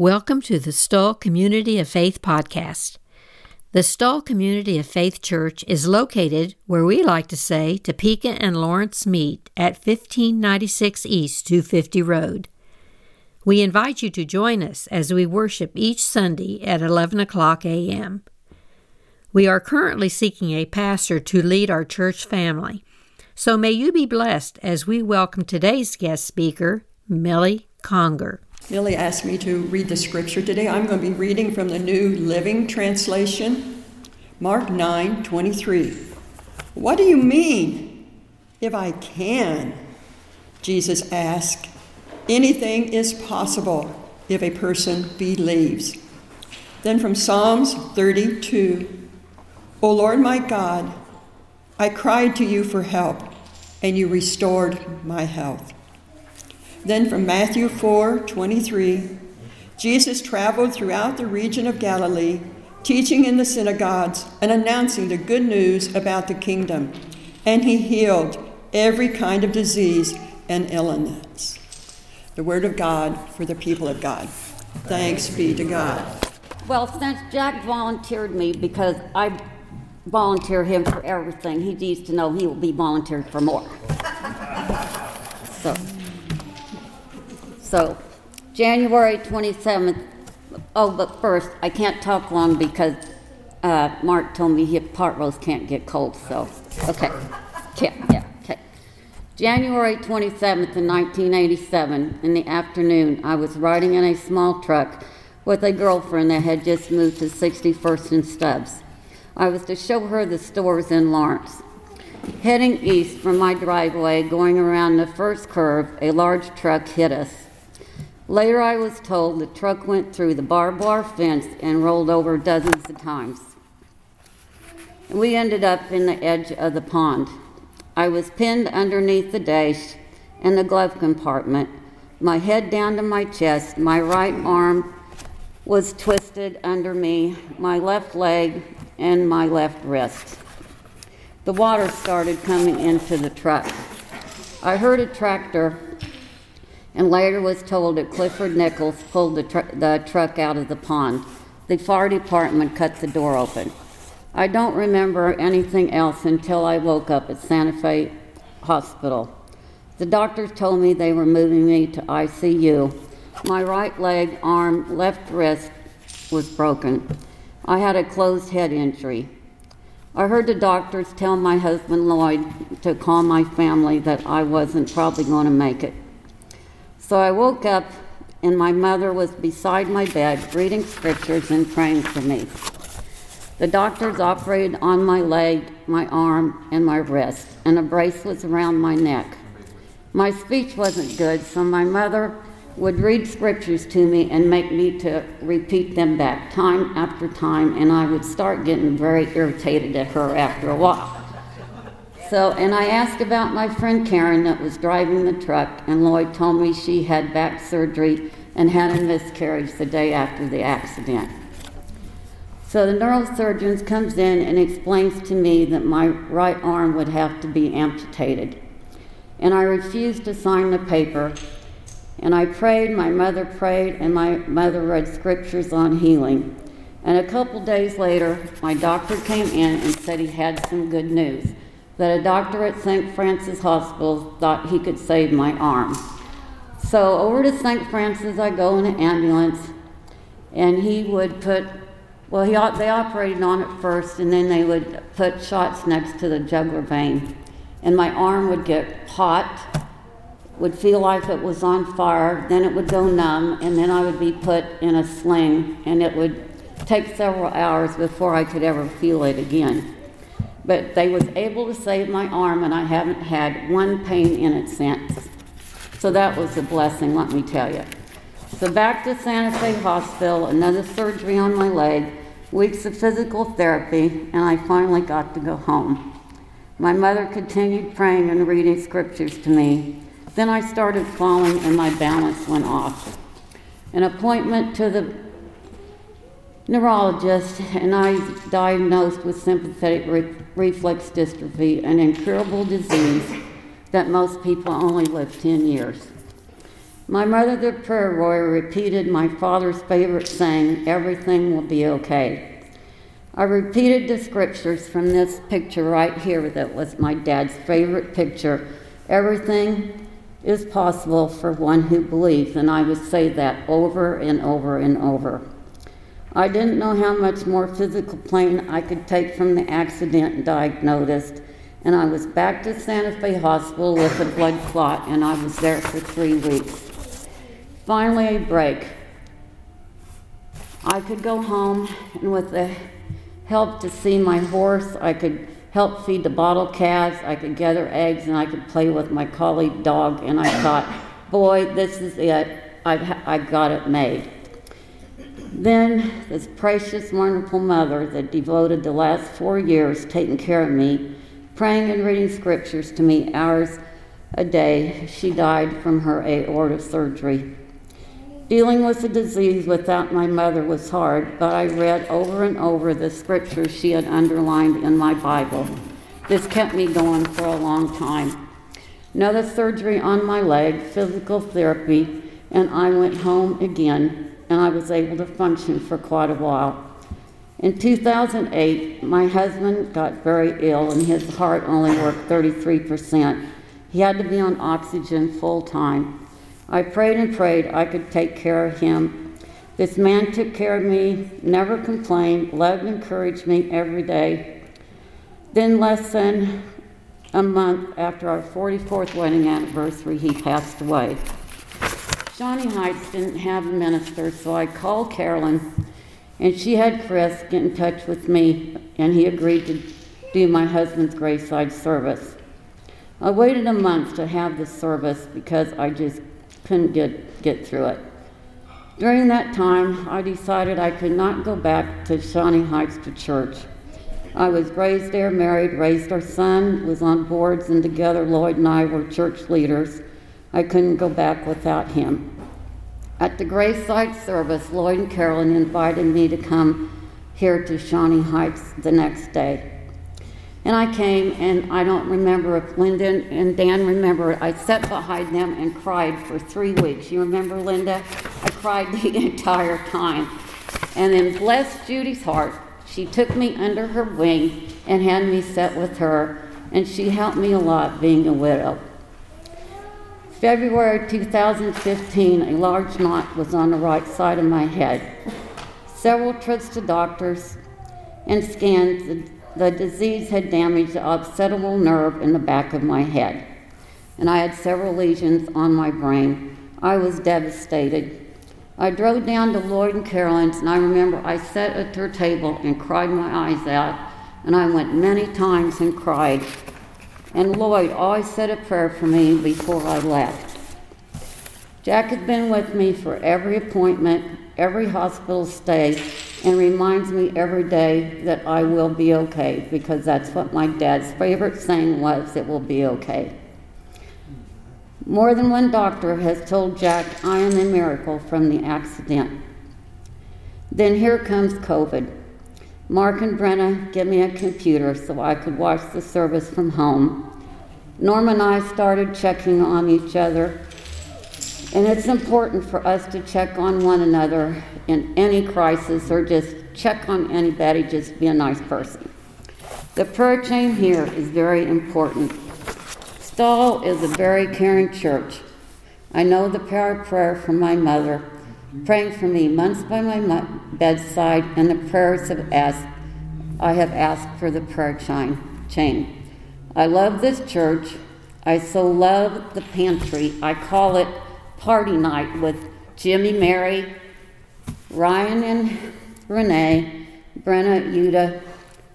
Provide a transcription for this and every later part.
Welcome to the Stull Community of Faith podcast. The Stull Community of Faith Church is located where we like to say Topeka and Lawrence meet at 1596 East 250 Road. We invite you to join us as we worship each Sunday at 11 o'clock a.m. We are currently seeking a pastor to lead our church family, so may you be blessed as we welcome today's guest speaker, Millie Conger. Millie asked me to read the scripture today. I'm going to be reading from the New Living Translation, Mark 9 23. What do you mean, if I can? Jesus asked. Anything is possible if a person believes. Then from Psalms 32 O Lord my God, I cried to you for help, and you restored my health. Then from Matthew 4 23, Jesus traveled throughout the region of Galilee, teaching in the synagogues and announcing the good news about the kingdom. And he healed every kind of disease and illness. The word of God for the people of God. Thanks be to God. Well, since Jack volunteered me because I volunteer him for everything, he needs to know he will be volunteered for more. So. So, January 27th. Oh, but first, I can't talk long because uh, Mark told me he, pot roast can't get cold. So, okay. Yeah, yeah, okay. January 27th, in 1987, in the afternoon, I was riding in a small truck with a girlfriend that had just moved to 61st and Stubbs. I was to show her the stores in Lawrence. Heading east from my driveway, going around the first curve, a large truck hit us. Later, I was told the truck went through the barbed wire fence and rolled over dozens of times. We ended up in the edge of the pond. I was pinned underneath the dash in the glove compartment, my head down to my chest, my right arm was twisted under me, my left leg, and my left wrist. The water started coming into the truck. I heard a tractor and later was told that Clifford Nichols pulled the, tr- the truck out of the pond. The fire department cut the door open. I don't remember anything else until I woke up at Santa Fe Hospital. The doctors told me they were moving me to ICU. My right leg, arm, left wrist was broken. I had a closed head injury. I heard the doctors tell my husband Lloyd to call my family that I wasn't probably going to make it. So I woke up and my mother was beside my bed reading scriptures and praying for me. The doctors operated on my leg, my arm, and my wrist, and a brace was around my neck. My speech wasn't good, so my mother would read scriptures to me and make me to repeat them back time after time, and I would start getting very irritated at her after a while. So, and I asked about my friend Karen that was driving the truck, and Lloyd told me she had back surgery and had a miscarriage the day after the accident. So the neurosurgeon comes in and explains to me that my right arm would have to be amputated. And I refused to sign the paper. And I prayed, my mother prayed, and my mother read scriptures on healing. And a couple days later, my doctor came in and said he had some good news that a doctor at St. Francis Hospital thought he could save my arm. So over to St. Francis I go in an ambulance, and he would put, well, he, they operated on it first, and then they would put shots next to the jugular vein. And my arm would get hot, would feel like it was on fire, then it would go numb, and then I would be put in a sling, and it would take several hours before I could ever feel it again but they was able to save my arm and I haven't had one pain in it since. So that was a blessing, let me tell you. So back to Santa Fe Hospital, another surgery on my leg, weeks of physical therapy, and I finally got to go home. My mother continued praying and reading scriptures to me. Then I started falling and my balance went off. An appointment to the neurologist, and I was diagnosed with sympathetic re- reflex dystrophy, an incurable disease that most people only live 10 years. My mother, the prayer warrior, repeated my father's favorite saying, Everything will be okay. I repeated the scriptures from this picture right here that was my dad's favorite picture. Everything is possible for one who believes, and I would say that over and over and over. I didn't know how much more physical pain I could take from the accident diagnosed, and I was back to Santa Fe Hospital with a blood clot, and I was there for three weeks. Finally, a break. I could go home, and with the help to see my horse, I could help feed the bottle calves, I could gather eggs, and I could play with my collie dog. And I thought, boy, this is it. I've, I got it made. Then, this precious, wonderful mother that devoted the last four years taking care of me, praying and reading scriptures to me hours a day, she died from her aorta surgery. Dealing with the disease without my mother was hard, but I read over and over the scriptures she had underlined in my Bible. This kept me going for a long time. Another surgery on my leg, physical therapy, and I went home again, and I was able to function for quite a while. In 2008, my husband got very ill, and his heart only worked 33%. He had to be on oxygen full time. I prayed and prayed I could take care of him. This man took care of me, never complained, loved and encouraged me every day. Then, less than a month after our 44th wedding anniversary, he passed away. Shawnee Heights didn't have a minister, so I called Carolyn, and she had Chris get in touch with me, and he agreed to do my husband's graveside service. I waited a month to have the service because I just couldn't get, get through it. During that time, I decided I could not go back to Shawnee Heights to church. I was raised there, married, raised our son, was on boards, and together Lloyd and I were church leaders. I couldn't go back without him. At the graveside service, Lloyd and Carolyn invited me to come here to Shawnee Heights the next day. And I came, and I don't remember if Linda and Dan remember. I sat behind them and cried for three weeks. You remember, Linda? I cried the entire time. And then, bless Judy's heart, she took me under her wing and had me sit with her, and she helped me a lot being a widow. February 2015, a large knot was on the right side of my head. Several trips to doctors and scans the disease had damaged the occipital nerve in the back of my head, and I had several lesions on my brain. I was devastated. I drove down to Lloyd and Carolyn's, and I remember I sat at their table and cried my eyes out, and I went many times and cried. And Lloyd always said a prayer for me before I left. Jack has been with me for every appointment, every hospital stay, and reminds me every day that I will be okay because that's what my dad's favorite saying was it will be okay. More than one doctor has told Jack I am a miracle from the accident. Then here comes COVID. Mark and Brenna give me a computer so I could watch the service from home. Norm and I started checking on each other and it's important for us to check on one another in any crisis or just check on anybody, just be a nice person. The prayer chain here is very important. Stull is a very caring church. I know the power of prayer from my mother, praying for me months by my bedside, and the prayers have asked, I have asked for the prayer chain. I love this church. I so love the pantry. I call it party night with Jimmy, Mary, Ryan, and Renee, Brenna, Yuda,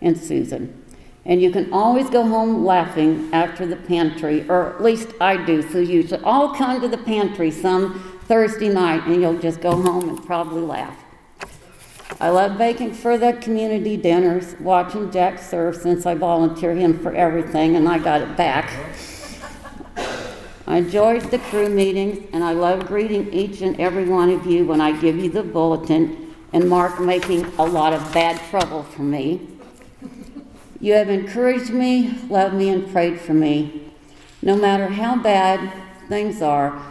and Susan. And you can always go home laughing after the pantry, or at least I do. So you should all come to the pantry some Thursday night and you'll just go home and probably laugh. I love baking for the community dinners, watching Jack serve since I volunteer him for everything and I got it back. I enjoyed the crew meetings, and I love greeting each and every one of you when I give you the bulletin and Mark making a lot of bad trouble for me. You have encouraged me, loved me, and prayed for me. No matter how bad things are,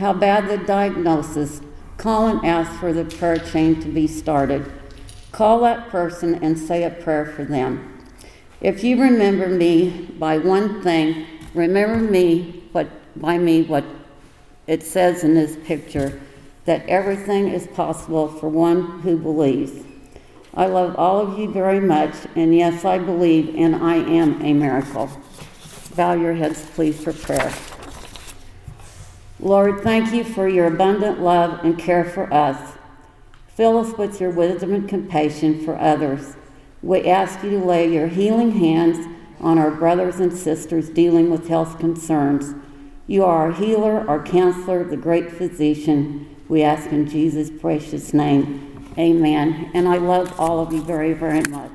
how bad the diagnosis, call and ask for the prayer chain to be started. Call that person and say a prayer for them. If you remember me by one thing, remember me what by me what it says in this picture that everything is possible for one who believes. I love all of you very much, and yes, I believe, and I am a miracle. Bow your heads, please, for prayer. Lord, thank you for your abundant love and care for us. Fill us with your wisdom and compassion for others. We ask you to lay your healing hands on our brothers and sisters dealing with health concerns. You are our healer, our counselor, the great physician. We ask in Jesus' precious name. Amen. And I love all of you very, very much.